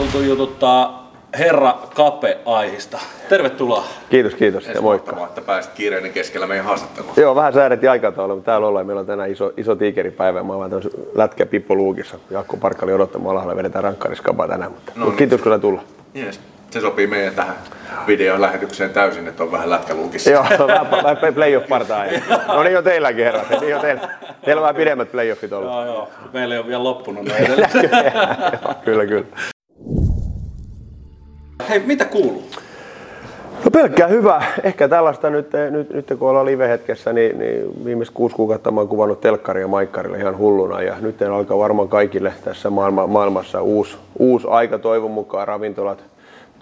tultu jututtaa herra Kape Aihista. Tervetuloa. Kiitos, kiitos ja moikka. Mahtavaa, että pääsit kiireinen keskellä meidän haastattelua. Joo, vähän säädettiin aikataulua, mutta täällä ollaan. Meillä on tänään iso, iso tiikeripäivä. Mä oon tämmöisen lätkä Pippo Luukissa. Jaakko Parkkali odottamaan alhaalla. Vedetään rankkariskapaa tänään. Mutta No no, niin. kiitos, kun sä tulla. Yes. Se sopii meidän tähän videolähetykseen täysin, että on vähän lätkäluukissa. Joo, vähän, vähän playoff-partaa. No niin on teilläkin herrat. Niin on teillä. Teillä on vähän pidemmät playoffit ollut. Joo, joo. Meillä ei ole vielä loppunut. Joo, kyllä, kyllä. Hei, mitä kuuluu? No pelkkää hyvä. Ehkä tällaista nyt, nyt, nyt kun ollaan live-hetkessä, niin, niin viimeiset kuusi kuukautta mä oon kuvannut telkkaria maikkarilla ihan hulluna. Ja nyt alkaa varmaan kaikille tässä maailma, maailmassa uusi, uusi aika toivon mukaan. Ravintolat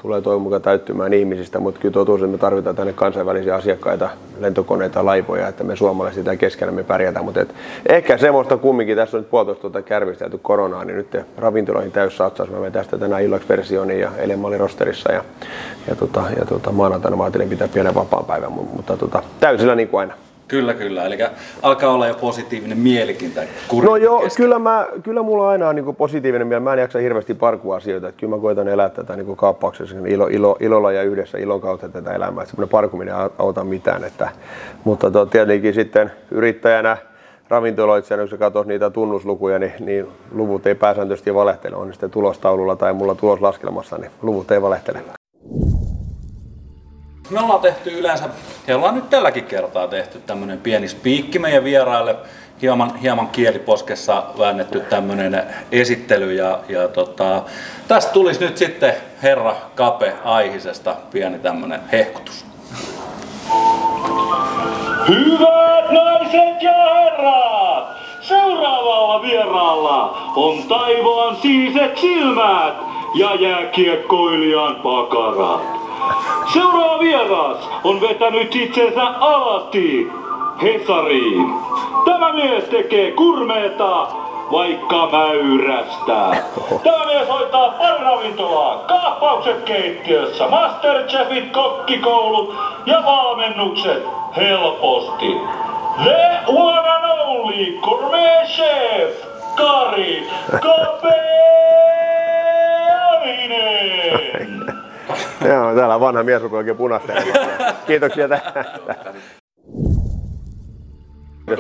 tulee toivon mukaan täyttymään ihmisistä, mutta kyllä totuus, että me tarvitaan tänne kansainvälisiä asiakkaita, lentokoneita, laivoja, että me suomalaiset sitä keskellä me pärjätään. Mutta et, ehkä semmoista kumminkin, tässä on nyt puolitoista tuota kärvistelty koronaa, niin nyt ravintoloihin täys satsaus. Mä menen tästä tänään illaksi versioni ja eilen mä olin rosterissa ja, ja, tota, ja tota, maanantaina mä pitää pienen vapaan päivän, mutta, mutta tota, täysillä niin kuin aina. Kyllä, kyllä. Eli alkaa olla jo positiivinen mielikin tämän kurin No joo, keskellä. kyllä, mä, kyllä mulla aina on niin positiivinen mieli. Mä en jaksa hirveästi parkua asioita. Että kyllä mä koitan elää tätä niin kaappauksessa ilo, ilo, ilolla ja yhdessä ilon kautta tätä elämää. Että semmoinen parkuminen ei auta mitään. Että, mutta to, tietenkin sitten yrittäjänä, ravintoloitsijana, jos sä katsot niitä tunnuslukuja, niin, niin luvut ei pääsääntöisesti valehtele. On ne sitten tulostaululla tai mulla tuloslaskelmassa, niin luvut ei valehtele. Me ollaan tehty yleensä, ja ollaan nyt tälläkin kertaa tehty tämmönen pieni spiikki meidän vieraille. Hieman, hieman kieliposkessa väännetty tämmönen esittely ja, ja tota, tästä tulisi nyt sitten herra Kape Aihisesta pieni tämmönen hehkutus. Hyvät naiset ja herrat! Seuraavalla vieraalla on taivaan siiset silmät ja jääkiekkoilijan pakarat. Seuraava vieras on vetänyt itsensä alati Hesariin. Tämä mies tekee kurmeeta vaikka mäyrästä. Tämä mies hoitaa parravintolaa, kaappaukset keittiössä, Masterchefit, kokkikoulut ja valmennukset helposti. The one and only gourmet chef, Kari Kapeaminen. Joo, täällä on vanha mies, joka oikein punaista. Kiitoksia tästä.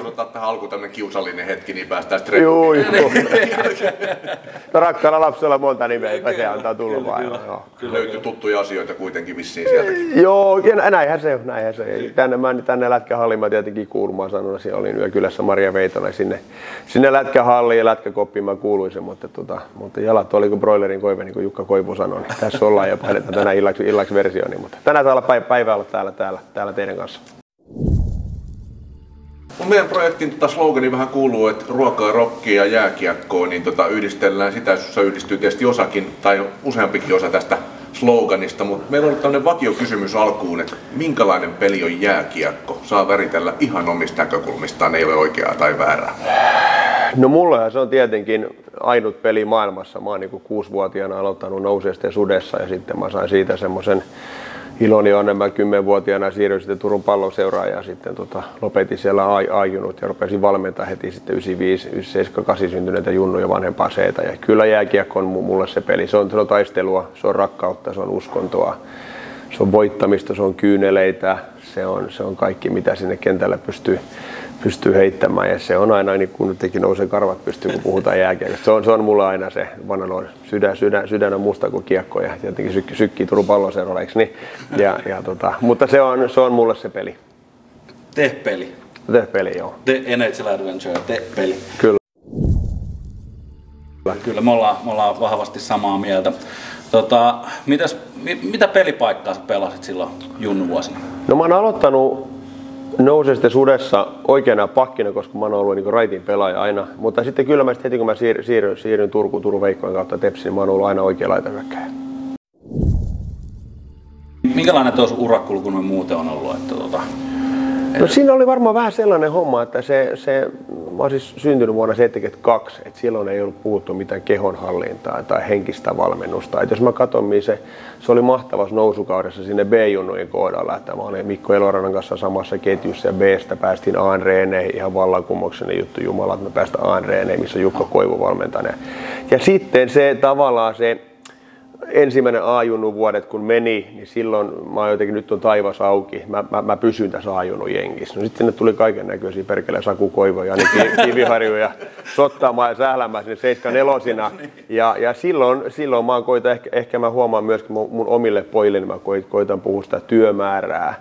Ottaa tähän alkuun tämmöinen kiusallinen hetki, niin päästään sitten Joo, joo. No rakkaalla lapsella on monta nimeä, eipä se antaa tulla vaan. Joo. Löytyy tuttuja asioita kuitenkin vissiin sieltäkin. Joo, ja näinhän se on, näinhän se on. Tänne, mä, tänne Lätkähalliin mä tietenkin kuulun, mä oon sanonut, siellä olin Yökylässä Maria Veitola, sinne, sinne Lätkähalliin ja Lätkäkoppiin mä kuuluin sen, mutta, tota, mutta jalat oli kuin broilerin koive, niin kuin Jukka Koivu sanoi, niin tässä ollaan ja painetaan tänään illaksi, illaksi versioni, mutta tänään saa olla päivä, päivä olla täällä, täällä, täällä teidän kanssa. Mun meidän projektin tota slogani vähän kuuluu, että ruokaa, rokkia ja jääkiekkoa, niin tota yhdistellään sitä, jossa yhdistyy tietysti osakin tai useampikin osa tästä sloganista, mutta meillä on tämmöinen vakiokysymys alkuun, että minkälainen peli on jääkiekko? Saa väritellä ihan omista näkökulmistaan, ei ole oikeaa tai väärää. No mullahan se on tietenkin ainut peli maailmassa. Mä oon niin kuusivuotiaana aloittanut nousesta ja sudessa ja sitten mä sain siitä semmoisen iloni onnen. Mä kymmenvuotiaana siirryin sitten Turun palloseuraan ja sitten tota, lopetin siellä ai- aijunut ja rupesin valmentaa heti sitten 95, 97, 8 syntyneitä junnuja vanhempaa seitä. Ja kyllä jääkiekko on mu- mulle se peli. Se on, se on taistelua, se on rakkautta, se on uskontoa, se on voittamista, se on kyyneleitä, se on, se on kaikki mitä sinne kentällä pystyy, pystyy heittämään ja se on aina niin kuin tekin nousee karvat pystyy, kun puhutaan jääkiekosta. Se on, se on mulla aina se vanha sydän, sydän, sydän on musta kuin kiekko ja tietenkin sykki, sykkii Turun palloseuralla, eikö niin? Ja, ja tota, mutta se on, se on mulle se peli. Te peli. Se peli, joo. The NHL Adventure, te peli. Kyllä. Kyllä me ollaan, me ollaan vahvasti samaa mieltä. Tota, mitäs, mi, mitä pelipaikkaa sä pelasit silloin junnuvuosina? No mä oon aloittanut nousesta sudessa oikeana pakkina, koska mä oon ollut niin raitin pelaaja aina. Mutta sitten kyllä mä sit heti kun mä siir, siirryin, siirryin Turkuun Turun Veikkojen kautta Tepsiin, mä oon ollut aina oikea laitahyökkäjä. Minkälainen tuossa urakulku muuten on ollut? Että tota, No siinä oli varmaan vähän sellainen homma, että se, se mä oon siis syntynyt vuonna 72, että silloin ei ollut puhuttu mitään kehonhallintaa tai henkistä valmennusta. Et jos mä katson, mihin se, se oli mahtavassa nousukaudessa sinne B-junnujen kohdalla, että mä olin Mikko Elorannan kanssa samassa ketjussa ja B-stä päästiin A ihan vallankumouksellinen juttu, Jumala, että me päästään A missä Jukka Koivu valmentaa. Ja sitten se tavallaan se ensimmäinen A-junnu vuodet kun meni, niin silloin mä oon jotenkin, nyt on taivas auki, mä, mä, mä pysyn tässä A-junnu jengissä. No sitten sinne tuli kaiken näköisiä perkele Saku Koivo, Jani Kiviharju ja sählämään sinne 74 ja, ja silloin, silloin mä koitan, ehkä, ehkä mä huomaan myöskin mun, mun omille pojille, niin mä koitan puhua sitä työmäärää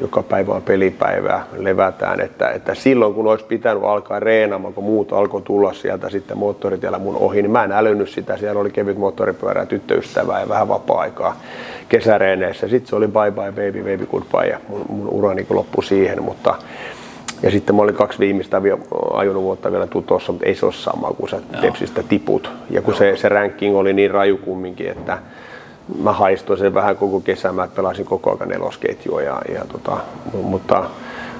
joka päivä on pelipäivää, levätään, että, että silloin kun olisi pitänyt alkaa reenaamaan, kun muut alkoi tulla sieltä sitten moottoritiellä mun ohi, niin mä en älynyt sitä, siellä oli kevyt moottoripyörä, tyttöystävää ja vähän vapaa-aikaa kesäreeneissä. Sitten se oli bye bye baby, baby goodbye ja mun, mun ura niin loppui siihen, mutta ja sitten mä olin kaksi viimeistä ajonut vuotta vielä tutossa, mutta ei se ole sama, kun sä tepsistä tiput. Ja kun se, se ranking oli niin raju kumminkin, että mä haistoin sen vähän koko kesän, mä pelasin koko ajan nelosketjua, ja, ja tota, mutta,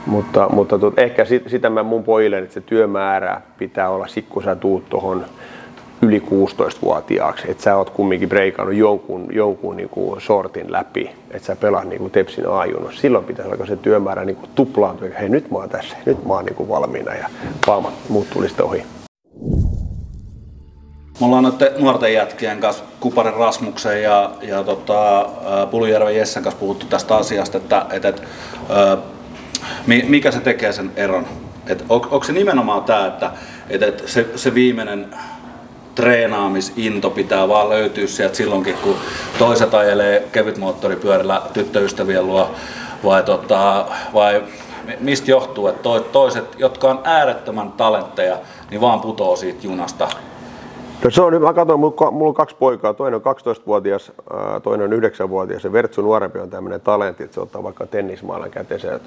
mutta, mutta tot, ehkä sit, sitä mä mun pojille, että se työmäärä pitää olla, sit kun sä tuut tuohon yli 16-vuotiaaksi, että sä oot kumminkin breikannut jonkun, jonkun niinku sortin läpi, että sä pelaat niinku Tepsin aajunnossa. Silloin pitäisi olla se työmäärä niinku tuplaantua, hei nyt mä oon tässä, nyt mä oon niinku valmiina ja paamat muut tulisi ohi. Me ollaan noiden nuorten jätkien kanssa, Kuparin Rasmuksen ja, ja tota, Puljärven Jessen kanssa puhuttu tästä asiasta, että, että, että mikä se tekee sen eron. Että on, onko se nimenomaan tämä, että, että, että se, se viimeinen treenaamisinto pitää vaan löytyä sieltä silloinkin, kun toiset ajelee kevytmoottoripyörillä tyttöystävien luo, vai, tota, vai mistä johtuu, että toiset, jotka on äärettömän talentteja, niin vaan putoo siitä junasta No se on, mä katson, mulla on kaksi poikaa, toinen on 12-vuotias, toinen on 9-vuotias ja Vertsu nuorempi on tämmöinen talentti, että se ottaa vaikka tennismaalan käteensä,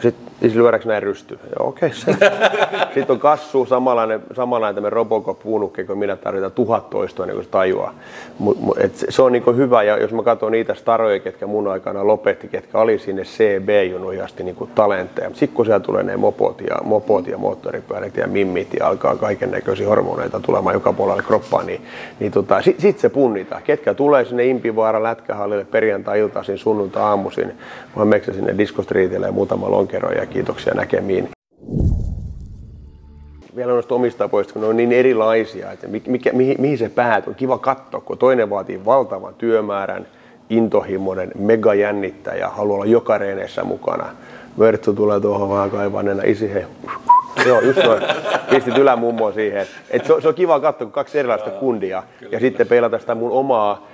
sitten isi lyödäänkö näin rysty? Joo, okei. Okay, sitten on kassu, samanlainen, samanlainen tämmöinen Robocop puunukki, kun minä tarvitaan tuhat toistoa, niin kuin se tajuaa. Mut, et se on niin hyvä, ja jos mä katson niitä staroja, ketkä mun aikana lopetti, ketkä oli sinne CB-junuihin asti niin talentteja, sitten kun siellä tulee ne mopot ja, mopot ja moottoripyörät ja mimmit ja alkaa kaiken näköisiä hormoneita tulemaan joka puolella kroppaa, niin, niin tota, sitten sit se punnitaan. Ketkä tulee sinne Impivaara lätkähallille perjantai-iltaisin, sunnuntai-aamuisin, vai meksä sinne diskostriitille ja muutama lonkero ja kiitoksia näkemiin. Vielä noista omista poista, kun ne on niin erilaisia, että mikä, mihin, mihin se päätyy. Kiva katsoa, kun toinen vaatii valtavan työmäärän, intohimoinen, mega jännittäjä, haluaa olla joka reeneissä mukana. Vertsu tulee tuohon vähän kaivaneena, isi he, Joo, just noin. Pistit ylämummoa siihen. Et se, on, se on kiva katsoa, kun kaksi erilaista kundia. Ja sitten peilata sitä mun omaa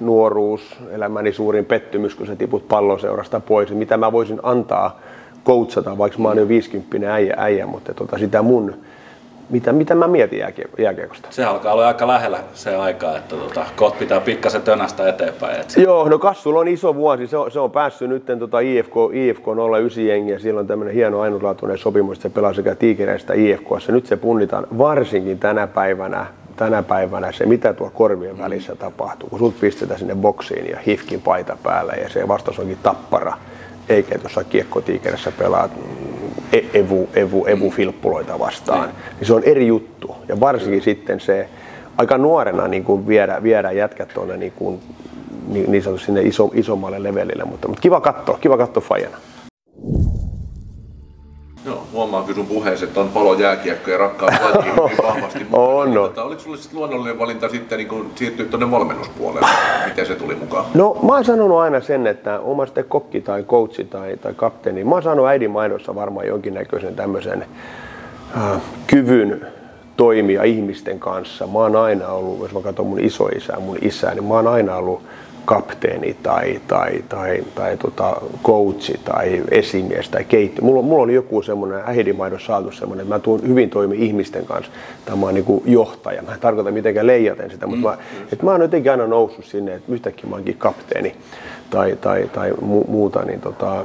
nuoruus, elämäni suurin pettymys, kun sä tiput palloseurasta pois. Mitä mä voisin antaa coachata, vaikka mä oon jo 50 äijä, äijä mutta tota, sitä mun mitä, mitä mä mietin jääkiekosta. Se alkaa olla aika lähellä se aika, että tota, kohta pitää pikkasen tönästä eteenpäin. Että... Joo, no Kassulla on iso vuosi. Se on, se on päässyt nyt tota IFK, IFK 09 jengiä. Sillä on tämmöinen hieno ainutlaatuinen sopimus, että se pelaa sekä Tiikereistä IFKssa. Nyt se punnitaan varsinkin tänä päivänä tänä päivänä se, mitä tuo korvien välissä tapahtuu, kun sut pistetään sinne boksiin ja hifkin paita päällä ja se vastaus onkin tappara, eikä tuossa kiekkotiikerissä pelaat E- evu, evu, evu-filppuloita vastaan, niin se on eri juttu. Ja varsinkin sitten se aika nuorena niin kuin viedä, viedä jätkät tuonne niin, kuin, niin, niin sanotusti sinne iso, isommalle levelille, mutta, mutta kiva katsoa, kiva katsoa fajana. Joo, huomaan kyllä sun puheessa, että on paljon jääkiekko ja rakkaus lajiin vahvasti mukana. On, no. Oliko sulle sitten luonnollinen valinta sitten niin kun siirtyä tuonne valmennuspuolelle? Miten se tuli mukaan? No mä oon sanonut aina sen, että oma sitten kokki tai coachi tai, tai kapteeni, mä oon saanut äidin maidossa varmaan jonkinnäköisen tämmöisen äh, kyvyn toimia ihmisten kanssa. Mä oon aina ollut, jos mä katson mun isoisää, mun isää, niin mä oon aina ollut kapteeni tai, tai, tai, tai tota coachi tai esimies tai keitto. Mulla, mulla oli joku semmoinen äidinmaidon saatu semmoinen, että mä tuun hyvin toimi ihmisten kanssa. Tämä on niin johtaja. Mä en tarkoita mitenkään leijaten sitä, mutta mä, että mä oon jotenkin aina noussut sinne, että yhtäkkiä mä oonkin kapteeni tai, tai, tai mu, muuta, niin, tota,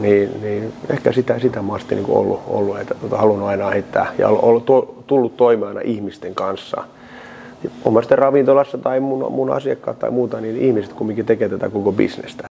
niin, niin ehkä sitä, sitä mä oon niin ollut, ollut, että tota, halunnut aina heittää ja ollut, tullut toimia aina ihmisten kanssa – omasta ravintolassa tai mun, mun asiakkaat tai muuta, niin ihmiset kumminkin tekee tätä koko bisnestä.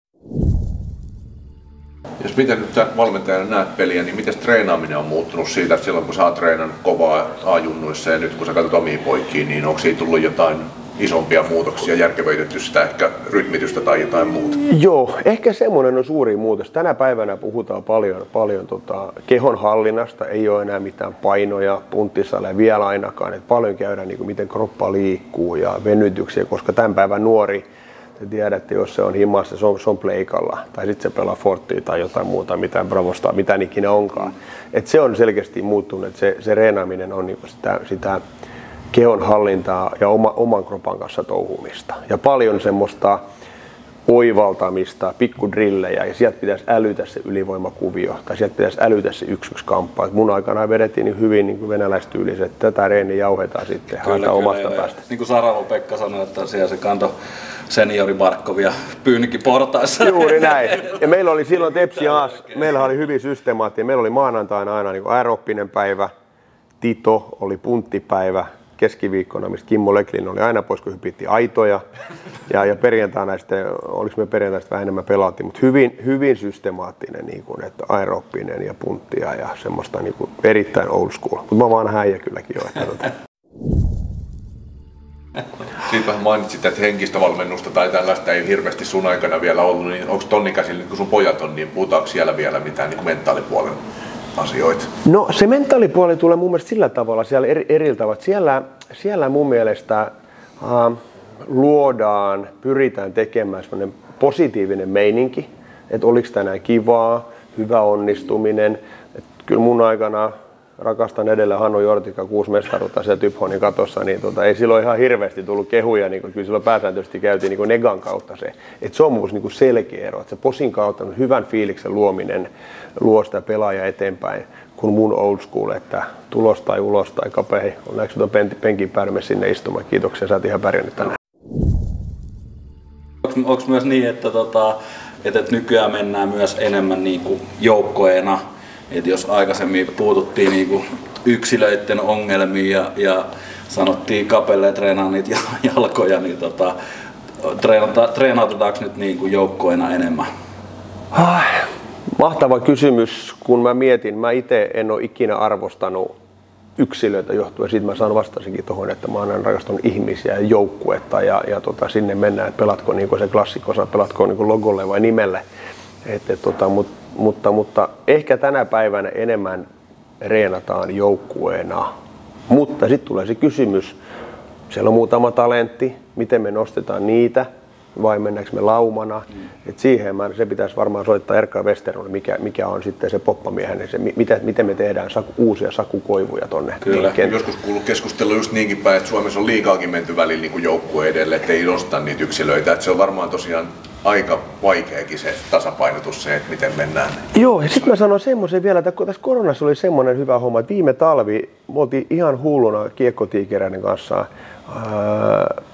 Jos miten nyt valmentajana näet peliä, niin miten treenaaminen on muuttunut siitä, että silloin kun sä oot treenannut kovaa A-junnuissa ja nyt kun sä katsot omiin poikiin, niin onko siitä tullut jotain isompia muutoksia, järkevöitetty sitä ehkä rytmitystä tai jotain muuta? Joo, ehkä semmoinen on suuri muutos. Tänä päivänä puhutaan paljon, paljon tota, kehon hallinnasta, ei ole enää mitään painoja, punttisaleja vielä ainakaan. Et paljon käydään, niin kuin, miten kroppa liikkuu ja venytyksiä, koska tämän päivän nuori, te tiedätte, jos se on himassa, se on, se on pleikalla, tai sitten se pelaa Forttia tai jotain muuta, mitään Bravosta, mitä ikinä onkaan. Et se on selkeästi muuttunut, että se, se reenaaminen on niin sitä, sitä kehon hallintaa ja oma, oman kropan kanssa touhumista. Ja paljon semmoista oivaltamista, pikkudrillejä ja sieltä pitäisi älytä se ylivoimakuvio tai sieltä pitäisi älytä se yksi yksi kamppa. Et mun aikana vedettiin niin hyvin niin venäläistyyliset, että tätä reeni jauhetaan sitten kyllä, omasta ja- päästä. Niin kuin Saravo Pekka sanoi, että siellä se kanto seniori Barkovia pyynnikin portaissa. Juuri näin. Ja meillä oli silloin Tepsi Aas, meillä oli hyvin systemaattinen. Meillä oli maanantaina aina niin aeroppinen päivä, Tito oli punttipäivä, keskiviikkona, mistä Kimmo Leklin oli aina pois, kun hypittiin aitoja. Ja, ja perjantaina sitten, oliko me perjantaista vähän enemmän pelattiin, mutta hyvin, hyvin systemaattinen, niin kuin, että aeroppinen ja punttia ja semmoista niin kuin, erittäin old school. Mutta mä vaan häijä kylläkin jo. Että, tota, Siitä vähän mainitsit, että henkistä valmennusta tai tällaista ei hirveästi sun aikana vielä ollut, niin onko tonnikäsillä, nyt kun sun pojat on, niin puhutaanko siellä vielä mitään niin mentaalipuolen asioita? No se mentaalipuoli tulee mun mielestä sillä tavalla siellä eri, eri tavalla. Siellä, siellä mun mielestä äh, luodaan, pyritään tekemään semmoinen positiivinen meininki, että oliko tänään kivaa, hyvä onnistuminen. Et kyllä mun aikana rakastan edelleen Hannu Jortika, kuusi mestaruutta siellä Typhonin katossa, niin tota, ei silloin ihan hirveästi tullut kehuja, niin kyllä silloin pääsääntöisesti käytiin niin negan kautta se. Et se on mun niin selkeä ero, että se posin kautta on hyvän fiiliksen luominen luo sitä pelaajaa eteenpäin, kun mun old school, että tulos tai ulos tai kapei, onneksi tuon pen- penkin päädymme sinne istumaan. Kiitoksia, sä oot ihan pärjännyt tänään. Onko myös niin, että, tota, että nykyään mennään myös enemmän niin kuin joukkoena, että jos aikaisemmin puututtiin niin kuin yksilöiden ongelmiin ja, ja sanottiin kapelle treenaa niitä jal- jalkoja, niin tota, treenata, treenautetaanko nyt niin kuin joukkoena enemmän? Ai, Mahtava kysymys, kun mä mietin, mä itse en ole ikinä arvostanut yksilöitä johtuen siitä, mä saan vastasinkin tuohon, että mä aina rakastanut ihmisiä ja joukkuetta ja, ja tota, sinne mennään, että pelatko niin se klassikko, pelatko niin kuin logolle vai nimelle. Et, et, tota, mut, mutta, mutta ehkä tänä päivänä enemmän reenataan joukkueena. Mutta sitten tulee se kysymys, siellä on muutama talentti, miten me nostetaan niitä vai mennäänkö me laumana. Mm. Et siihen mä, se pitäisi varmaan soittaa Erkka Westernolle, mikä, mikä on sitten se poppamiehen, niin se, mi- mitä, miten me tehdään saku, uusia sakukoivuja tonne Kyllä. Joskus kuuluu keskustelu just niinkin päin, että Suomessa on liikaakin menty välillä niin kuin joukkue edelle, että ei nosta niitä yksilöitä. Että se on varmaan tosiaan aika vaikeakin se tasapainotus se, että miten mennään. Joo, ja sitten mä sanon semmoisen vielä, että tässä koronassa oli semmoinen hyvä homma, että viime talvi me oltiin ihan hulluna kiekkotiikereiden kanssa ää,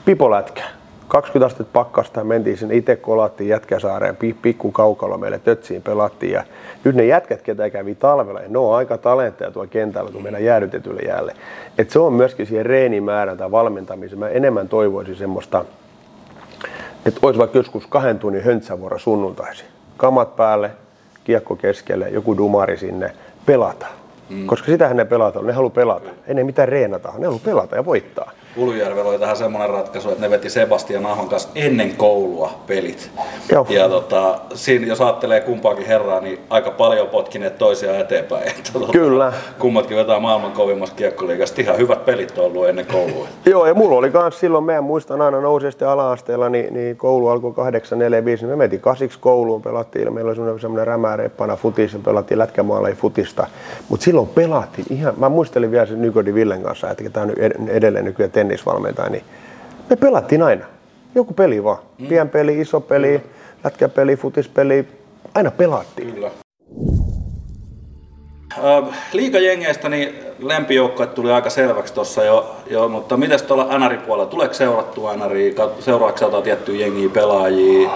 pipolätkä. 20 astetta pakkasta mentiin sinne itse kolattiin Jätkäsaareen, pi- pikku kaukalo meille tötsiin pelattiin. Ja nyt ne jätkät, ketä kävi talvella, ne on aika talentteja tuolla kentällä, kun meidän jäädytetylle jäälle. Et se on myöskin siihen reenimäärän tai valmentamiseen. Mä enemmän toivoisin semmoista, että olisi vaikka joskus kahden tunnin höntsävuoro sunnuntaisin. Kamat päälle, kiekko keskelle, joku dumari sinne, pelata. Mm. Koska sitähän ne pelata, ne haluaa pelata. Ei ne mitään reenata, ne haluaa pelata ja voittaa. Ulujärvellä oli tähän semmoinen ratkaisu, että ne veti Sebastian Ahon kanssa ennen koulua pelit. Joo. Ja tota, siinä, jos ajattelee kumpaakin herraa, niin aika paljon potkineet toisiaan eteenpäin. Että, tota, Kyllä. Kummatkin vetää maailman kovimmasta kiekkoliigasta. Ihan hyvät pelit on ollut ennen koulua. Joo, ja mulla oli kans silloin, meidän muistan aina nousee sitten ala-asteella, niin, niin koulu alkoi 8, 4, 5, niin me mentiin kasiksi kouluun, pelattiin, meillä oli semmoinen, semmoinen rämäreppana futis, ja pelattiin lätkämaalla futista. Mutta silloin pelattiin ihan, mä muistelin vielä sen Nykodi Villen kanssa, että tämä on ed- edelleen nykyään tennisvalmentaja, niin me pelattiin aina. Joku peli vaan. Mm. Pien peli, iso peli, lätkäpeli, futispeli, aina pelattiin. Kyllä. Liikajengeistä niin lempijoukkoet tuli aika selväksi tuossa jo, jo, mutta miten tuolla NR-puolella, tuleeko seurattua NRI, seuraavaksi jotain tiettyjä jengiä pelaajia?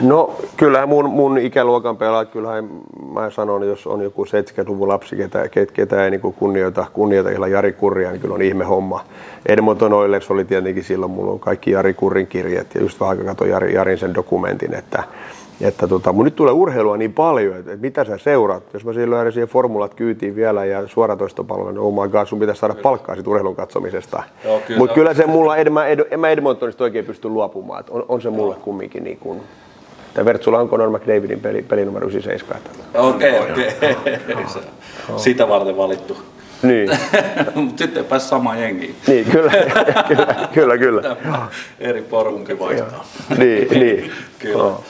No kyllähän mun, mun ikäluokan pelaat, kyllähän mä sanon, jos on joku 70-luvun lapsi, ketä, ketä, ketä ei niin kunnioita, kunnioita ihan Jari Kurria, niin kyllä on ihme homma. Edmonton Oilers oli tietenkin silloin, mulla on kaikki Jari Kurrin kirjat ja just vähän katsoin Jari, Jarin sen dokumentin, että Että tota, mun nyt tulee urheilua niin paljon, että, että mitä sä seuraat. Jos mä siihen löydän siihen formulat kyytiin vielä ja suoratoistopalvelun, niin oh my god, sun pitäisi saada palkkaa siitä urheilun katsomisesta. Kyllä. Mutta kyllä se mulla, en mä, Ed- en mä Edmontonista oikein pysty luopumaan. On, on se mulle kumminkin niin kuin, Tämä Vertsula on Conor McDavidin peli, peli numero 97. Okei, okei. Se- Sitä varten valittu. Niin, Mutta sitten pääsi samaan jengiin. niin kyllä, kyllä, kyllä, kyllä. Eri porukki vaihtaa. Niin, niin. Kyllä. Joo.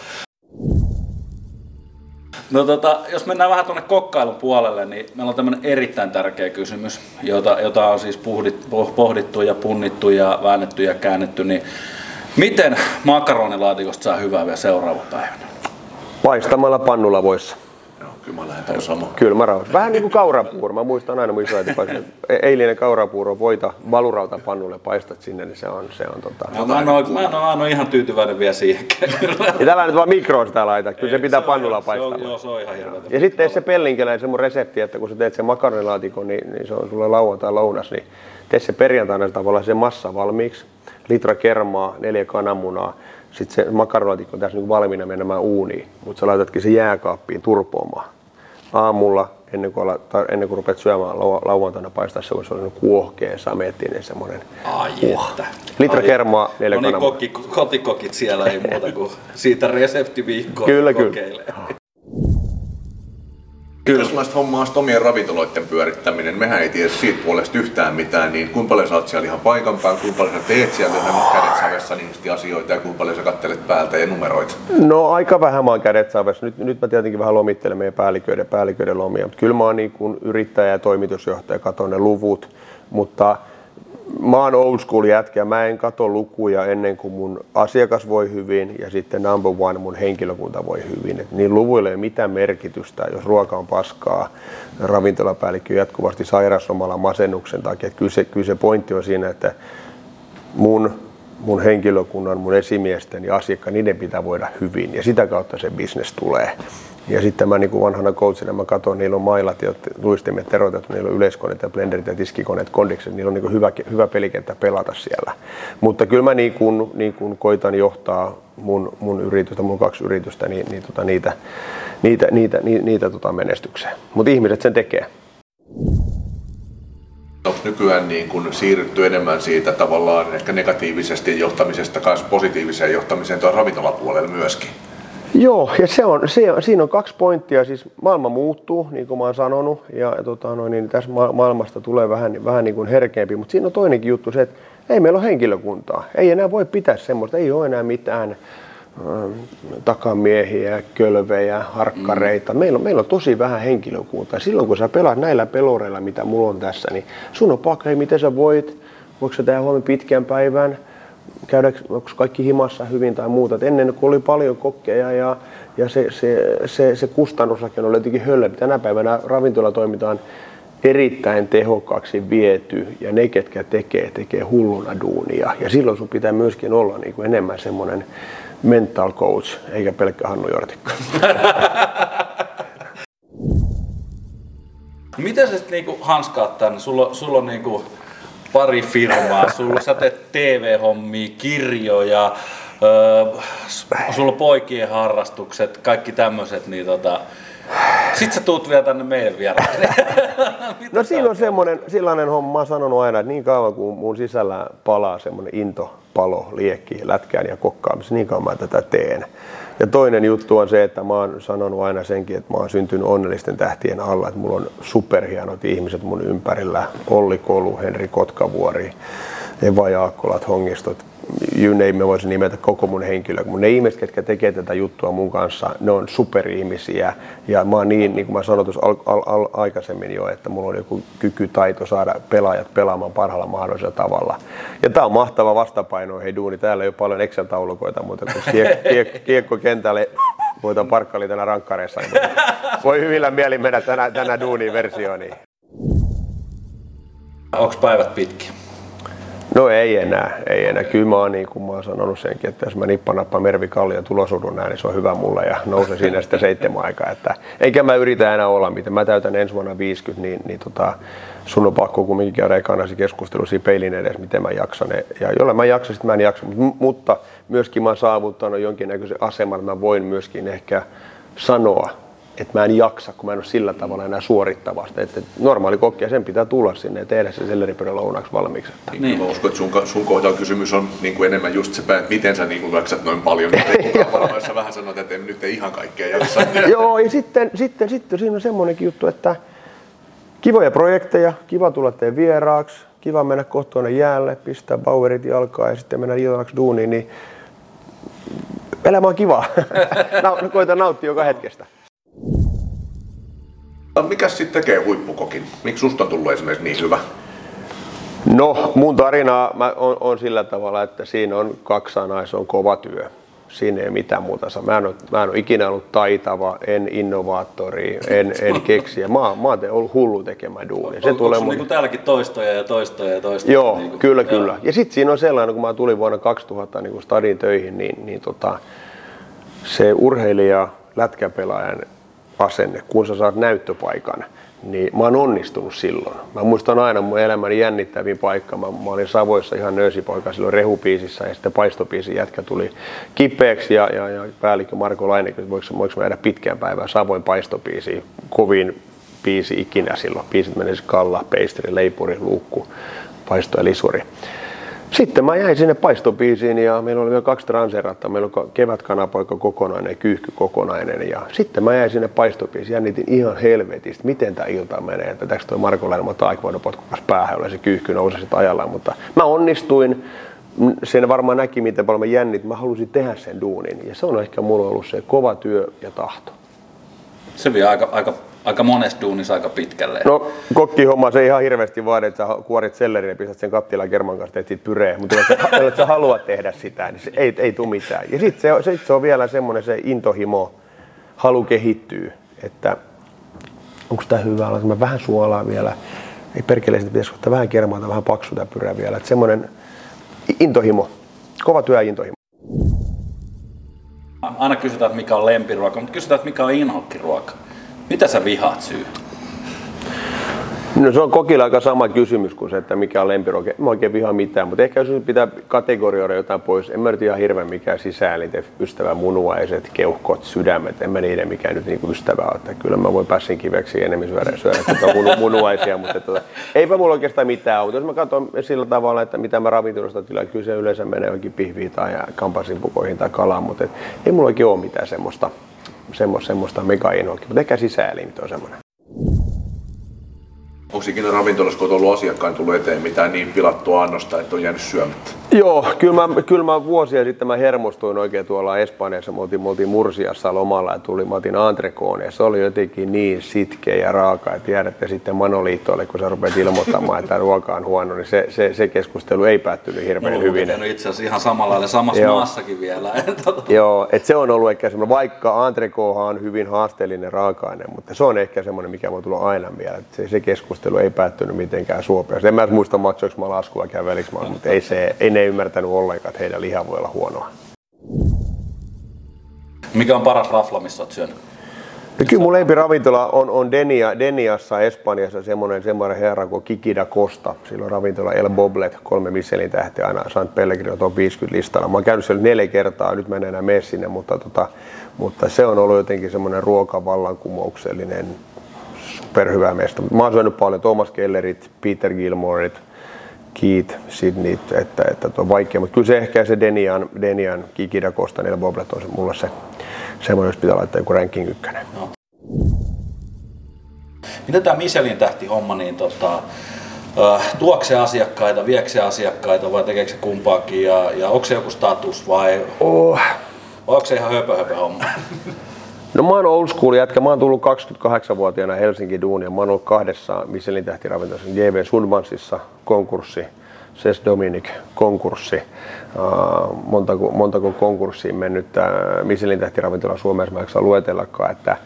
No tota, jos mennään vähän tuonne kokkailun puolelle, niin meillä on tämmöinen erittäin tärkeä kysymys, jota, jota on siis puhdit, poh- pohdittu ja punnittu ja väännetty ja käännetty, niin miten makaronilaatikosta saa hyvää vielä seuraava päivänä? Paistamalla pannulla voissa. Kyllä mä lähden tuohon samaan. Kylmä rauha. Vähän niin kuin kaurapuuro. Mä muistan aina mun isoäiti paistaa. Eilinen kaurapuuro, voita valurauta pannulle paistat sinne, niin se on, se on tota... No, mä, en ole, mä en ole aina ihan tyytyväinen vielä. Kyllä. Ja tällä nyt vaan mikroon sitä laita, kyllä se pitää on pannulla se paistaa. on, joo, se on ihan hirveätä. Ja sitten tee se pellinkeläinen, se mun resepti, että kun sä teet sen makaronilaatikon, niin, niin se on sulle lauantai lounas, niin tee se perjantaina tavallaan se massa valmiiksi. Litra kermaa, neljä kananmunaa. Sitten se makaronilaatikko on tässä niin valmiina menemään uuniin, mutta sä laitatkin se jääkaappiin turpoamaan. Aamulla, ennen kuin, ala, tai ennen kuin rupeat syömään lau- lauantaina paistaa se, on sellainen kuohkea, samettinen semmoinen. Ai että. Litra Ai kermaa, neljä No niin, kokki, kotikokit siellä ei muuta kuin siitä reseptiviikkoa Kyllä, kyllä. Kokeilee. Minkälaista hommaa on omien ravintoloiden pyörittäminen? Mehän ei tiedä siitä puolesta yhtään mitään, niin kuinka paljon sä oot siellä ihan paikan päällä, kuinka paljon sä teet siellä ihan kädet savessa sanotusti asioita ja kuinka paljon sä kattelet päältä ja numeroita? No aika vähän mä oon kädet savessa. Nyt, nyt mä tietenkin vähän lomittelen meidän päälliköiden, päälliköiden lomia. Mutta kyllä mä oon niin kuin yrittäjä ja toimitusjohtaja, katon ne luvut. Mutta mä oon old school jätkä, mä en kato lukuja ennen kuin mun asiakas voi hyvin ja sitten number one mun henkilökunta voi hyvin. Et niin luvuille ei mitään merkitystä, jos ruoka on paskaa, ravintolapäällikkö jatkuvasti sairauslomalla masennuksen takia. Et kyllä, se, kyllä se pointti on siinä, että mun, mun henkilökunnan, mun esimiesten ja asiakkaan, niiden pitää voida hyvin ja sitä kautta se business tulee. Ja sitten mä niin kuin vanhana coachina mä katson, niillä on mailat ja luistimet terotettu, niillä on yleiskoneet ja blenderit ja tiskikoneet, kondikset, niillä on niin kuin hyvä, hyvä pelikenttä pelata siellä. Mutta kyllä mä niin kuin, niin kuin koitan johtaa mun, mun yritystä, mun kaksi yritystä, niin, niin tota, niitä, niitä, niitä, niitä, niitä tota menestykseen. Mutta ihmiset sen tekee. Onko nykyään niin kun siirrytty enemmän siitä tavallaan ehkä negatiivisesti johtamisesta kanssa positiiviseen johtamiseen tuon ravintolapuolelle myöskin? Joo, ja se on, se siinä on kaksi pointtia. Siis maailma muuttuu, niin kuin mä oon sanonut, ja, ja tota, noin, niin tässä ma- maailmasta tulee vähän, vähän niin kuin herkeämpi, mutta siinä on toinenkin juttu se, että ei meillä ole henkilökuntaa. Ei enää voi pitää semmoista, ei ole enää mitään äh, takamiehiä, kölvejä, harkkareita. Meillä, on, meillä on tosi vähän henkilökuntaa. Silloin kun sä pelaat näillä peloreilla, mitä mulla on tässä, niin sun on pakko, hei, miten sä voit, voiko sä tehdä huomenna pitkän päivän, käydäänkö onko kaikki himassa hyvin tai muuta. Et ennen kun oli paljon kokkeja ja, ja se, se, se, se kustannusrakenne oli jotenkin höllempi. Tänä päivänä ravintola toimitaan erittäin tehokkaaksi viety ja ne, ketkä tekee, tekee hulluna duunia. Ja silloin sun pitää myöskin olla niin kuin enemmän semmoinen mental coach, eikä pelkkä Hannu Jortikka. Miten sä sitten niinku hanskaat tänne? Sulla, sulla on niinku pari firmaa, sulla sä teet TV-hommia, kirjoja, öö, sulla poikien harrastukset, kaikki tämmöiset, niin tota... Sit sä tuut vielä tänne meidän vieraalle. No siinä on semmoinen, sellainen homma, mä oon sanonut aina, että niin kauan kuin mun sisällä palaa semmoinen into, palo, liekki, lätkään ja kokkaamiseen, niin kauan mä tätä teen. Ja toinen juttu on se, että mä oon sanonut aina senkin, että mä oon syntynyt onnellisten tähtien alla, että mulla on superhienot ihmiset mun ympärillä, Olli Kolu, Henri Kotkavuori, Eva Jaakkolat, Hongistot, you name, me voisin nimetä koko mun henkilö. Mun ne ihmiset, ketkä tekee tätä juttua mun kanssa, ne on superihmisiä. Ja mä oon niin, niin kuin mä sanoin tuossa al, al, al, aikaisemmin jo, että mulla on joku kyky, taito saada pelaajat pelaamaan parhaalla mahdollisella tavalla. Ja tää on mahtava vastapaino, hei duuni. Täällä ei ole paljon Excel-taulukoita, mutta kun kiek, kiek, kiekko kentälle voitan parkkali tänä rankkareissa, niin voi hyvillä mielin mennä tänä, tänä duuniin versioon. Niin. Onks päivät pitkiä? No ei enää, ei enää. Kyllä mä oon, niin kuin mä oon sanonut senkin, että jos mä nippanappa Mervi Kallion tulosudun näin, niin se on hyvä mulle ja nousee siinä sitten seitsemän aikaa. Että, eikä mä yritä enää olla mitä. Mä täytän ensi vuonna 50, niin, niin tota, sun on pakko kumminkin käydä ekana se keskustelu siinä peilin edes, miten mä jaksan. Ja jolle mä jaksan, sitten mä en jaksa. Mutta myöskin mä oon saavuttanut jonkinnäköisen aseman, mä voin myöskin ehkä sanoa että mä en jaksa, kun mä en ole sillä tavalla enää suorittavasta. Että normaali kokki ja sen pitää tulla sinne ja tehdä se selleripyörä lounaksi valmiiksi. Niin. niin. Mä uskon, että sun, sun kohdalla kysymys on niin kuin enemmän just se, että miten sä niin kuin jaksat noin paljon. Varmaan sä vähän sanot, että nyt ei ihan kaikkea jaksa. Joo, ja sitten, sitten, sitten siinä on semmoinenkin juttu, että kivoja projekteja, kiva tulla teidän vieraaksi, kiva mennä kohtuunne jäälle, pistää Bauerit jalkaa ja sitten mennä illaksi duuniin, niin elämä on kiva. Koita nauttia joka hetkestä. Mikä sitten tekee huippukokin? Miksi susta on tullut esimerkiksi niin hyvä? No, mun tarina mä on, on sillä tavalla, että siinä on kaksi se on kova työ. Siinä ei mitään muuta Mä en, ole, mä en ole ikinä ollut taitava, en innovaattori, en, en keksiä. Mä, mä oon ollut hullu tekemään duunia. Se on, tulee mun... niin kuin täälläkin toistoja ja toistoja ja toistoja? Joo, niin kuin, kyllä, joo. kyllä. Ja sitten siinä on sellainen, kun mä tulin vuonna 2000 niin kuin stadin töihin, niin, niin tota, se urheilija, lätkäpelaajan asenne, kun sä saat näyttöpaikan, niin mä oon onnistunut silloin. Mä muistan aina mun elämäni jännittävin paikka. Mä, mä olin Savoissa ihan nöösipoika silloin rehupiisissä ja sitten paistopiisin jätkä tuli kipeäksi ja, ja, ja päällikkö Marko Laine, että voiko, voiko mä jäädä pitkään päivään Savoin paistopiisiin. Kovin piisi ikinä silloin. Piisit menisi kalla, peisteri, leipuri, luukku, paisto ja lisuri. Sitten mä jäin sinne paistopiisiin ja meillä oli vielä kaksi transeratta. Meillä oli kevätkanapoika kokonainen, kyyhky kokonainen. Ja sitten mä jäin sinne paistopiisiin jännitin ihan helvetistä, miten tämä ilta menee. Että tästä toi Marko Lennamo taikvoidon potkukas päähän, jolle se kyyhky nousi sitten ajallaan. Mutta mä onnistuin. Sen varmaan näki, miten paljon mä jännit. Mä halusin tehdä sen duunin. Ja se on ehkä mulla ollut se kova työ ja tahto. Se vie aika, aika aika monessa duunissa aika pitkälle. No kokkihomma se ei ihan hirveästi vaadi, että sä kuorit sellerin ja pistät sen kattilan kerman kanssa, teet siitä pyree. Mutta jos, jos sä haluat tehdä sitä, niin se ei, ei tule mitään. Ja sitten se, sit se on vielä semmoinen se intohimo, halu kehittyy, että onko tämä hyvä, mä vähän suolaa vielä. Ei perkele, sitten pitäisi ottaa vähän kermaa tai vähän paksu tämä pyrää vielä. Että semmoinen intohimo, kova työ intohimo. Aina kysytään, että mikä on lempiruoka, mutta kysytään, että mikä on inhokkiruoka. Mitä sä vihaat syy? No se on kokilla aika sama kysymys kuin se, että mikä on lempiruoka. Mä oikein vihaa mitään, mutta ehkä jos pitää kategorioida jotain pois, en mä nyt ihan hirveän mikään sisäälinte ystävä, munuaiset, keuhkot, sydämet, en mä niiden mikään nyt niinku ystävä ole. Että kyllä mä voin pässin kiveksi enemmän syödä, syödä tuota munuaisia, mutta tuota, eipä mulla oikeastaan mitään mutta Jos mä katson sillä tavalla, että mitä mä ravintolasta tilaan, kyllä se yleensä menee johonkin pihviin tai kampasinpukoihin tai kalaan, mutta et, ei mulla oikein ole mitään semmoista semmoista, semmoista mega-inhoakin, mutta ehkä sisäelimit on semmoinen. Onko ikinä ravintolassa, kun ollut asiakkaan tullut eteen mitään niin pilattua annosta, että on jäänyt syömättä? Joo, kyllä mä, kyllä mä vuosia sitten mä hermostuin oikein tuolla Espanjassa. Me oltiin, me oltiin Mursiassa lomalla ja tuli, mä otin antrekoon ja se oli jotenkin niin sitkeä ja raaka. Ja tiedätte sitten Manoliittoille, kun sä rupeat ilmoittamaan, että ruoka on huono, niin se, se, se keskustelu ei päättynyt hirveän no, hyvin. No itse asiassa ihan samalla lailla samassa Joo. maassakin vielä. Joo, että se on ollut ehkä semmoinen, vaikka antrekoohan on hyvin haasteellinen raaka-aine, mutta se on ehkä semmoinen, mikä voi tulla aina mieleen. Se, se keskustelu ei päättynyt mitenkään suopeasti. En mä muista maksoinko mä laskua kävelikö mä, mutta ei, se, ei ne ymmärtänyt ollenkaan, että heidän liha voi olla huonoa. Mikä on paras rafla, missä olet syönyt? No kyllä mun lempiravintola on, on Denia, Deniassa Espanjassa semmoinen, semmoinen herra kuin Kikida Costa. Sillä on ravintola El Boblet, kolme Michelin tähtiä aina Sant Pellegrino top 50 listalla. Mä oon käynyt siellä neljä kertaa, nyt mä en enää mene sinne, mutta, tota, mutta se on ollut jotenkin semmoinen ruokavallankumouksellinen superhyvä mesta. Mä oon syönyt paljon Thomas Kellerit, Peter Gilmoret, Keith, Sydney, että, että on vaikea, mutta kyllä se ehkä se Denian, Denian Kikida Costa, niillä Boblet on se, mulla se semmoinen, jos pitää laittaa joku ranking ykkönen. No. Miten tämä Michelin tähti homma, niin tota, tuokse asiakkaita, viekse asiakkaita vai tekeekö se kumpaakin ja, ja onko se joku status vai, oh. vai onko se ihan höpö, höpö homma? No mä oon old school jätkä. Mä oon tullut 28-vuotiaana Helsingin duunia. Mä oon ollut kahdessa Michelin tähtiravintolassa. JV Sundmansissa konkurssi. Ses Dominic konkurssi. Montako, montako konkurssiin mennyt Michelin tähtiravintola Suomessa mä en luetellakaan, että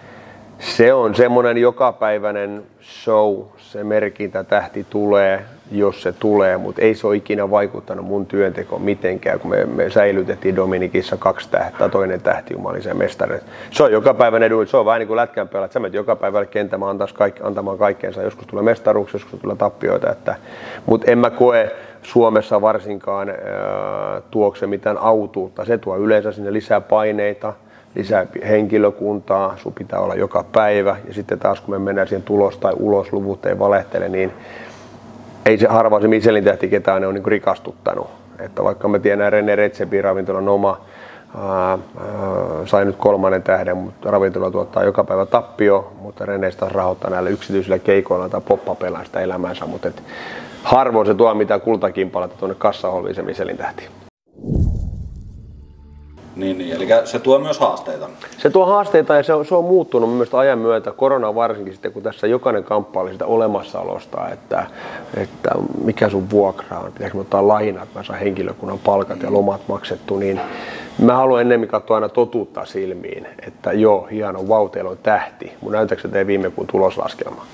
se on semmoinen jokapäiväinen show, se merkintä tähti tulee jos se tulee, mutta ei se ole ikinä vaikuttanut mun työntekoon mitenkään, kun me, me säilytettiin Dominikissa kaksi tähteä, toinen tähti jumalisen mestari. Se on joka päivä edullinen, se on vähän niin kuin lätkän pelaat, sä menet joka päivä kentämään antaa kaikki, antamaan kaikkeensa, joskus tulee mestaruuksia, joskus tulee tappioita, että, mutta en mä koe Suomessa varsinkaan äh, tuokse mitään autuutta, se tuo yleensä sinne lisää paineita, lisää henkilökuntaa, sun pitää olla joka päivä. Ja sitten taas kun me mennään siihen tulos- tai ulosluvut ei valehtele, niin ei se harva se Michelin tähti ketään ne on niin rikastuttanut. Että vaikka mä tiedän René Retsepin ravintolan oma, ää, ää, sai nyt kolmannen tähden, mutta ravintola tuottaa joka päivä tappio, mutta René taas rahoittaa näillä yksityisillä keikoilla tai poppapeilla sitä elämänsä, mutta et harvoin se tuo mitään kultakimpaletta tuonne kassaholviin se Michelin tähti. Niin, niin, eli se tuo myös haasteita. Se tuo haasteita ja se on, se on muuttunut mielestä ajan myötä, korona varsinkin sitten, kun tässä jokainen kamppaili sitä olemassaolosta, että, että mikä sun vuokra on, pitääkö ottaa lainat, mä saan henkilökunnan palkat ja lomat maksettu, niin mä haluan ennemmin katsoa aina totuutta silmiin, että joo, hieno, vau, on tähti, mun näytäkö se viime kuun tuloslaskelma.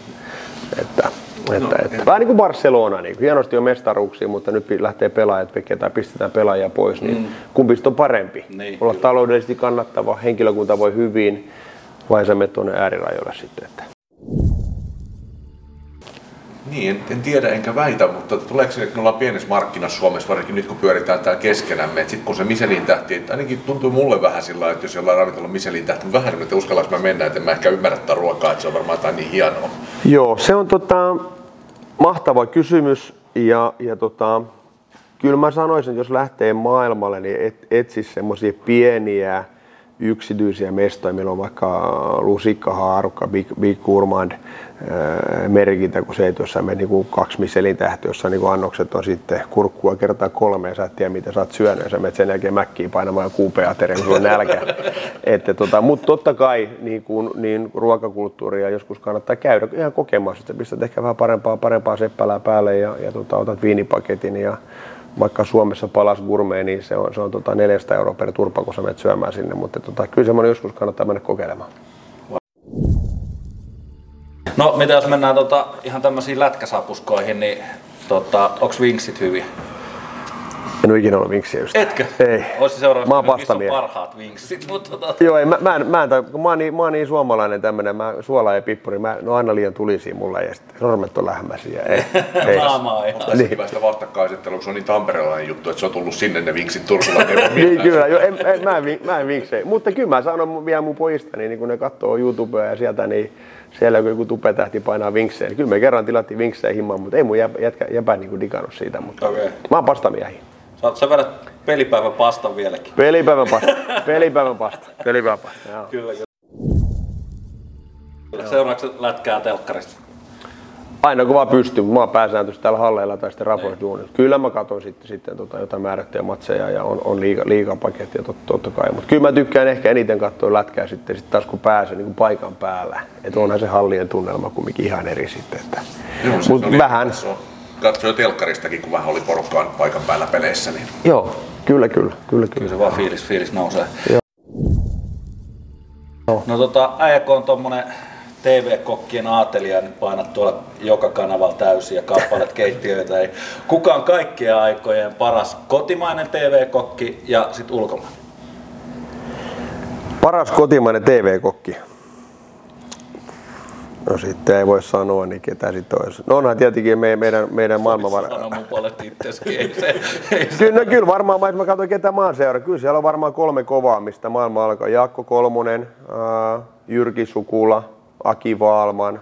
Että, että, että, vähän niin kuin Barcelona, niin kuin hienosti on mestaruuksia, mutta nyt lähtee pelaajat vekeen tai pistetään pelaajia pois, niin mm. kumpi on parempi? Niin, Olla kyllä. taloudellisesti kannattava, henkilökunta voi hyvin, vai sä menet tuonne äärirajoille sitten. Että. Niin, en, en tiedä enkä väitä, mutta tuleeko se, että me ollaan pienessä markkinassa Suomessa, varsinkin nyt kun pyöritään täällä keskenämme, että sitten kun se Michelin tähti, että ainakin tuntuu mulle vähän sillä että jos jollain ravintolalla on Michelin tähti, niin vähän että uskallanko mä mennä, että en mä ehkä ymmärrä tätä ruokaa, että se on varmaan jotain niin hienoa. Joo, se on tota, mahtava kysymys ja, ja tota, kyllä mä sanoisin, että jos lähtee maailmalle, niin et, etsi semmoisia pieniä yksityisiä mestoja. Meillä on vaikka Lusikka, Haarukka, Big, Big Gourmand merkintä, kun se ei tuossa mene niin kaksi Michelin tähti, jossa niin annokset on sitten kurkkua kertaa kolme ja sä et tiedä mitä sä oot syönyt ja sä menet sen jälkeen mäkkiin painamaan kuupeateria, kun sulla on nälkä. että tota, mutta totta kai niin, kuin, niin ruokakulttuuria joskus kannattaa käydä ihan kokemassa, että pistät ehkä vähän parempaa, parempaa seppälää päälle ja, ja tota, otat viinipaketin ja vaikka Suomessa palas gourmet, niin se on, se on tota 400 euroa per turpa, kun sä menet syömään sinne, mutta tota, kyllä semmoinen joskus kannattaa mennä kokeilemaan. No, mitä jos mennään tota, ihan tämmöisiin lätkäsapuskoihin, niin tota, onks vinksit hyviä? En ole ikinä ollut vinksiä just. Etkö? Ei. Olisi seuraavaksi, Mä oon missä on pastamies. parhaat vinksit, mutta tota, Joo, ei, mä, mä, en, mä, en, tai- kun mä, oon niin, mä oon niin suomalainen tämmönen, mä, suola ja pippuri, mä, ne on aina liian tulisia mulle ja sitten sormet on lähmäsiä. Ei, ei. naamaa ihan. Tässä niin. hyvästä vastakkainasettelua, kun se on niin tamperelainen juttu, että se on tullut sinne ne vinksit mitään. niin kyllä, jo, en, en, mä, en, mä en vinksei. Mutta kyllä mä sanon mun- vielä mun pojista, niin kun ne katsoo YouTubea ja sieltä, niin siellä kun joku tupetähti painaa vinksejä. Niin kyllä me kerran tilattiin vinksejä himmaan, mutta ei mun jäpä, jätkä, jäpä niin digannut siitä. Mutta Okei. Mä oon pastamiehi. sä, oot- sä vedät pelipäivän pastan vieläkin. Pelipäivän pasta. Pelipäivän pasta. Pelipäivän pasta. Joo. Kyllä, kyllä. Seuraavaksi lätkää telkkarista. Aina kun vaan pystyy, mä oon pääsääntöisesti täällä halleilla tai sitten raportti duunilla. Kyllä mä katson sitten, sitten tota jotain määrättyjä matseja ja on, on liiga, liigapakettia totta, totta kai. Mutta kyllä mä tykkään ehkä eniten katsoa lätkää sitten, sitten taas kun pääsee niin kuin paikan päällä. Että onhan se hallien tunnelma kumminkin ihan eri sitten. Että. Joo, se Mut oli- vähän. se on- Katsoi jo telkkaristakin, kun vähän oli porukkaa nyt paikan päällä peleissä. Niin. Joo, kyllä, kyllä, kyllä, Kyllä kyllä. se vaan fiilis, fiilis nousee. Joo. No tota, äijäkö on tommonen TV-kokkien aatelija, nyt painat tuolla joka kanavalla täysin ja kappaleet keittiöitä. Ei. Kuka on kaikkien aikojen paras kotimainen TV-kokki ja sitten ulkomainen? Paras kotimainen TV-kokki. No sitten ei voi sanoa, niin ketä sitten olisi. No onhan tietenkin me, meidän, meidän maailmanvara... Kyllä, no, kyllä varmaan, jos mä katson ketä maan seuraa, kyllä siellä on varmaan kolme kovaa, mistä maailma alkaa. Jaakko Kolmonen, Jyrki Sukula, Aki Vaalman.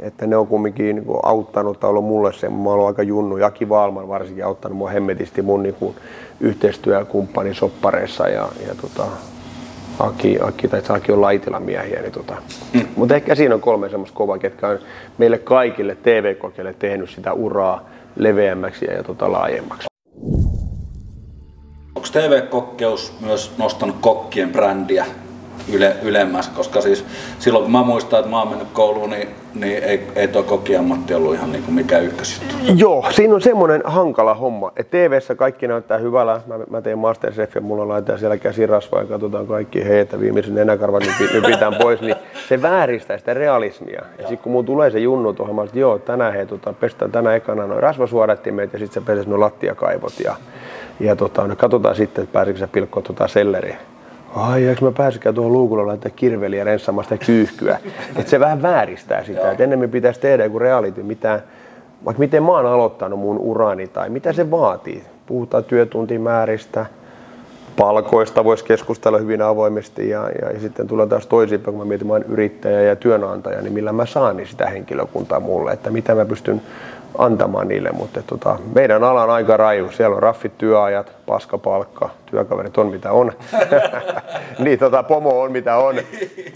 Että ne on kumminkin niin kuin, auttanut tai ollut mulle se, mä ollut aika junnu. Jaki Vaalman varsinkin auttanut mua hemmetisti mun niin kuin, yhteistyökumppani soppareissa ja, ja tota, Aki, Aki, tai Aki on Laitilan miehiä. Niin tota. Mm. Mutta ehkä siinä on kolme semmoista kovaa, ketkä on meille kaikille TV-kokeille tehnyt sitä uraa leveämmäksi ja, ja tota, laajemmaksi. Onko TV-kokkeus myös nostanut kokkien brändiä yle, ylemmäs, koska siis silloin kun mä muistan, että mä oon mennyt kouluun, niin, niin ei, ei toi kokiammatti ollut ihan niin kuin mikään ykkösjuttu. Joo, siinä on semmoinen hankala homma, että TV-ssä kaikki näyttää hyvällä. Mä, mä teen Masterchef ja mulla laitetaan siellä käsirasvaa ja katsotaan kaikki, hei, että viimeisen nenäkarvan nyt, nyt pitää pois, niin se vääristää sitä realismia. Ja sitten kun mulla tulee se junnu tuohon, mä että joo, tänään hei, tota, pestään tänä ekana noin rasvasuodattimet ja sitten sä peset noin lattiakaivot ja, ja tota, no, katsotaan sitten, että pääseekö sä pilkkoa tota selleriä. Ai, eikö mä pääsikään tuohon luukulla laittaa kirveliä renssaamaan sitä kyyhkyä. että se vähän vääristää sitä, että ennemmin pitäisi tehdä joku reality, mitä, vaikka miten mä oon aloittanut mun urani tai mitä se vaatii. Puhutaan työtuntimääristä, palkoista voisi keskustella hyvin avoimesti ja, ja, ja sitten tulee taas toisinpäin, kun mä mietin, mä oon yrittäjä ja työnantaja, niin millä mä saan niin sitä henkilökuntaa mulle, että mitä mä pystyn antamaan niille, mutta tota, meidän ala on aika raju. Siellä on raffit työajat, paskapalkka, työkaverit on mitä on. niin tota, pomo on mitä on.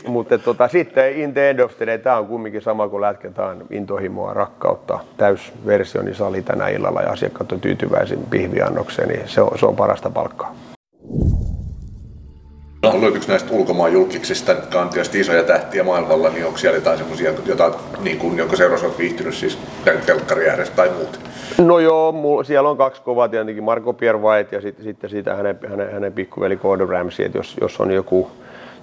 mutta tota, sitten in the end of the day, tämä on kumminkin sama kuin lätketään intohimoa, rakkautta, täysversioni niin sali tänä illalla ja asiakkaat on tyytyväisin pihviannokseen, niin se on, se on parasta palkkaa. No, löytyykö näistä ulkomaan julkiksista, jotka on tietysti isoja tähtiä maailmalla, niin onko siellä jotain semmoisia, jota, niin kuin, jonka seurassa olet viihtynyt siis telkkari tai muut? No joo, mulla, siellä on kaksi kovaa tietenkin, Marko Pierre White ja sitten, sitten siitä hänen, hänen, hänen pikkuveli Gordon Ramsay, että jos, jos on joku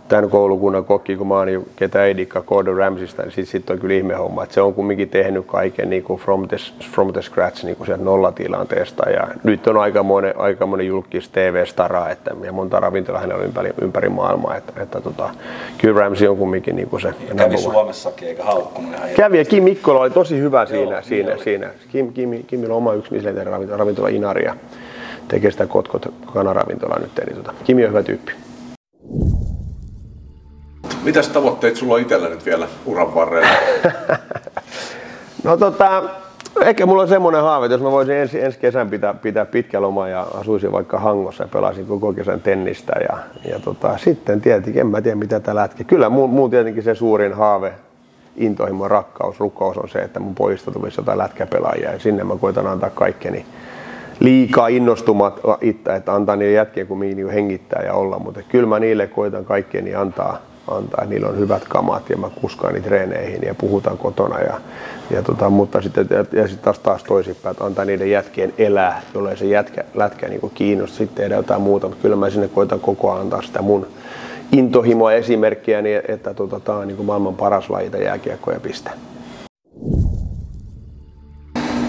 tämän koulukunnan kokki, kun mä oon niin ketä ei dikkaa Gordon Ramsista, niin sitten sit on kyllä ihme homma. että se on kumminkin tehnyt kaiken niin kuin from, the, from the scratch niin kuin sieltä nollatilanteesta. Ja nyt on aikamoinen, aikamoinen julkis TV-stara, että, ja monta ravintolaa hänellä on ympäri, ympäri maailmaa. Että, että tota, kyllä Ramsey on kumminkin niin kuin se. Kävi Suomessakin eikä haukkunut ihan Kävi ja Kim Mikkola oli tosi hyvä siinä. Joo, siinä, niin siinä. Kim, Kim, Kimillä on oma yksi ravintola, ravintola Inari ja tekee sitä Kotkot kanaravintolaa nyt. Eli tota, Kimi on hyvä tyyppi. Mitäs tavoitteet sulla on itsellä nyt vielä uran varrella? no tota, ehkä mulla on semmoinen haave, että jos mä voisin ensi, ensi kesän pitää, pitää pitkä loma ja asuisin vaikka Hangossa ja pelaisin koko kesän tennistä. Ja, ja tota, sitten tietenkin, en mä tiedä mitä tää lätki. Kyllä mun, mun tietenkin se suurin haave, intohimo, rakkaus, rukous on se, että mun pojista tulisi jotain lätkäpelaajia ja sinne mä koitan antaa kaikkeni liikaa innostumat itse, että antaa niille jätkiä kun niin hengittää ja olla, mutta kyllä mä niille koitan kaikkeni antaa antaa. Niillä on hyvät kamat ja mä kuskaan niitä treeneihin ja puhutaan kotona. Ja, ja tota, mutta sitten ja, ja sit taas, taas toisinpäin, että antaa niiden jätkien elää, jollei se jätkä, lätkä niin kiinnosta. Sitten tehdään jotain muuta, mutta kyllä mä sinne koitan koko ajan antaa sitä mun intohimoa esimerkkiä, niin että tota, tämä on niin maailman paras laji jääkiekkoja piste.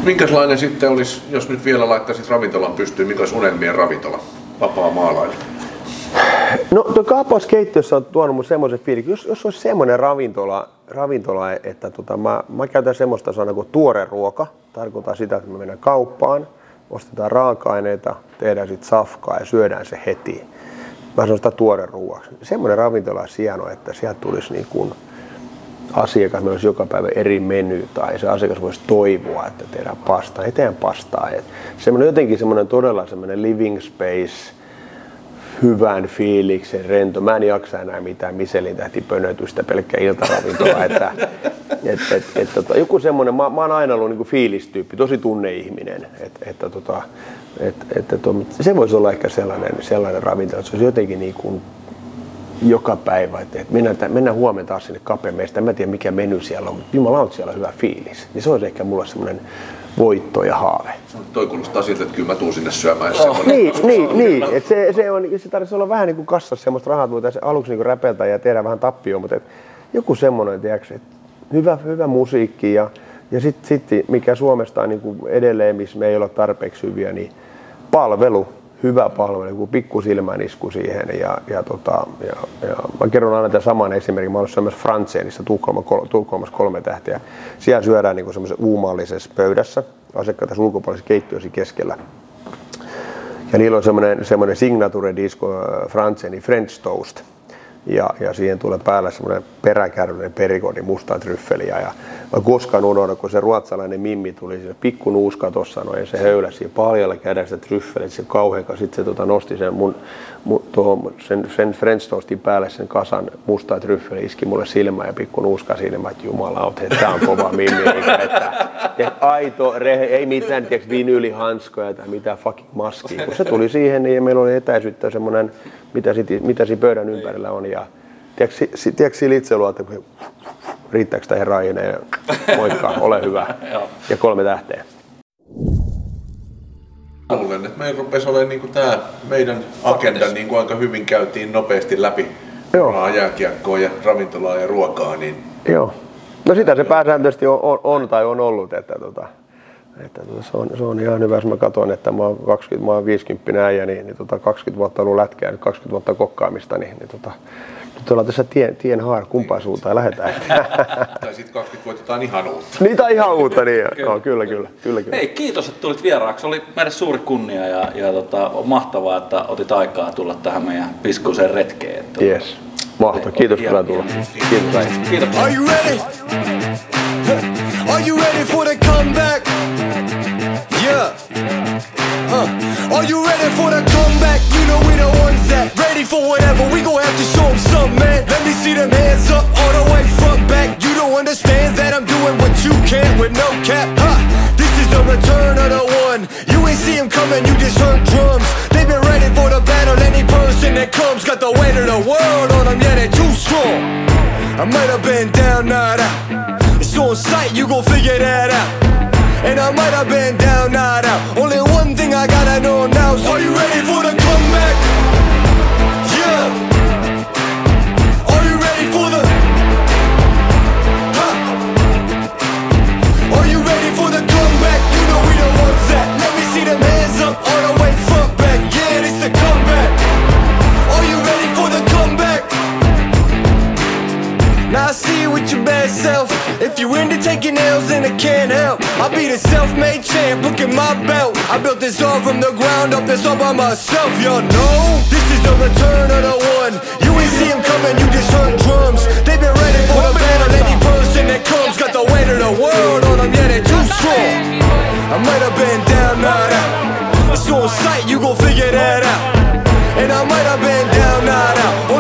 Minkälainen sitten olisi, jos nyt vielä laittaisit ravintolan pystyyn, mikä olisi unelmien ravintola, vapaa maalailla? No tuo kaappauskeittiössä on tuonut mun semmoisen fiiliksen, jos, jos olisi semmoinen ravintola, ravintola että tota, mä, mä käytän semmoista sanaa kuin tuore ruoka. Tarkoittaa sitä, että me mennään kauppaan, ostetaan raaka-aineita, tehdään sitten safkaa ja syödään se heti. Mä sanon sitä tuore ruoaksi. Semmoinen ravintola olisi hieno, että sieltä tulisi niin kuin asiakas, meillä olisi joka päivä eri meny tai se asiakas voisi toivoa, että tehdään pastaa, tehdään pastaa. semmoinen jotenkin semmoinen todella semmoinen living space, hyvän fiiliksen, rento. Mä en jaksa enää mitään Michelin pönötystä, pelkkä iltaravintola. että, et, et, et, tota, joku semmoinen, mä, mä oon aina ollut niinku fiilistyyppi, tosi tunneihminen. Et, että tota, et, et, et, se voisi olla ehkä sellainen, sellainen ravintola, että se olisi jotenkin niin kuin joka päivä, että, että mennään, mennään huomenna taas sinne kapemeista, en mä tiedä mikä meny siellä on, mutta jumala on siellä hyvä fiilis. Niin se olisi ehkä mulle semmoinen voitto ja haave. Toi kuulostaa siltä, että kyllä mä tuun sinne syömään. Oh. Niin, niin, niin. Et se, se, on, se tarvitsisi olla vähän niin kuin kassassa semmoista rahaa, että aluksi niin räpeltä ja tehdä vähän tappioon, mutta et, joku semmoinen, tiedätkö, että hyvä, hyvä musiikki ja, ja sitten sit, mikä Suomesta on niin kuin edelleen, missä me ei ole tarpeeksi hyviä, niin palvelu hyvä palvelu, joku pikku silmänisku siihen. Ja, ja, tota, ja, ja mä kerron aina tämän saman esimerkin. Mä olen syömässä Frantseenissa Tukholmassa kolme tähtiä. Siellä syödään niin semmoisessa uumallisessa pöydässä, asiakkaat tässä ulkopuolisessa keittiössä keskellä. Ja niillä on semmoinen, semmoinen signature disco äh, Franzeni French Toast ja, ja siihen tulee päällä semmoinen peräkärryinen perikoni musta tryffeliä. Ja mä koskaan unohdan, kun se ruotsalainen mimmi tuli, se pikku nuuska tuossa noin, ja se höyläsi paljalla kädellä sitä tryffeliä, se kauhean, sitten se tota, nosti sen mun, mun tuohon, sen, sen French toastin päälle sen kasan musta tryffeliä, iski mulle silmään ja pikku nuuska silmä, että jumala, että on kova mimmi, että, että, että aito, rehe, ei mitään, tiiäks, vinyylihanskoja tai mitään fucking maskia. Kun se tuli siihen, niin meillä oli etäisyyttä semmoinen, mitä, sit, mitä siinä pöydän ympärillä on, ja tiedätkö, si- tiedätkö sillä itselua, että riittääkö tämä herrainen ja moikka, ole hyvä. Ja kolme tähteä. Luulen, että meillä rupesi olemaan niin kuin tämä meidän agenda niin kuin aika hyvin käytiin nopeasti läpi Joo. Jääkiekkoa ja ravintolaa ja ruokaa, niin Joo. No sitä se pääsääntöisesti on, on, on tai on ollut, että, tota, että tota, se, on, se on ihan hyvä, jos mä katson, että mä oon, 20, mä oon 50 äijä, niin, niin tota, 20 vuotta ollut lätkää ja nyt 20 vuotta kokkaamista, niin, niin tota, nyt ollaan tässä tien, tien haar kumpaan suuntaan lähdetään. tai sitten 20 vuotta jotain ihan uutta. Niitä on ihan uutta, niin joo, kyllä, kyllä, kyllä, kyllä. Hei, kiitos, että tulit vieraaksi. Oli meille suuri kunnia ja, ja tota, on mahtavaa, että otit aikaa tulla tähän meidän piskuiseen retkeen. Että, Yes. Mahtavaa. Kiitos, kun tulla. Kiitos. Kiitos. Are you ready? Are you ready for the comeback? Ready for whatever. We gon' have to show 'em some, man. Let me see them hands up all the way front back. You don't understand that I'm doing what you can't with no cap. Huh. This is the return of the one. You ain't see him coming, you just heard drums. They've been ready for the battle. Any person that comes got the weight of the world on them. Yeah, they're too strong. I might have been down, not out. It's on sight, you gon' figure that out. And I might have been down, not out. Only one thing I gotta know now is Are you ready for the see you with your bad self. If you're into taking L's, then I can't help. I'll be the self-made champ, look at my belt. I built this all from the ground up, This all by myself. Y'all know this is the return of the one. You ain't see him coming, you just heard drums. They've been ready for the battle. Any person that comes got the weight of the world on them, yeah, they too strong. I might have been down, not out. It's on sight, you gon' figure that out. And I might have been down, not out.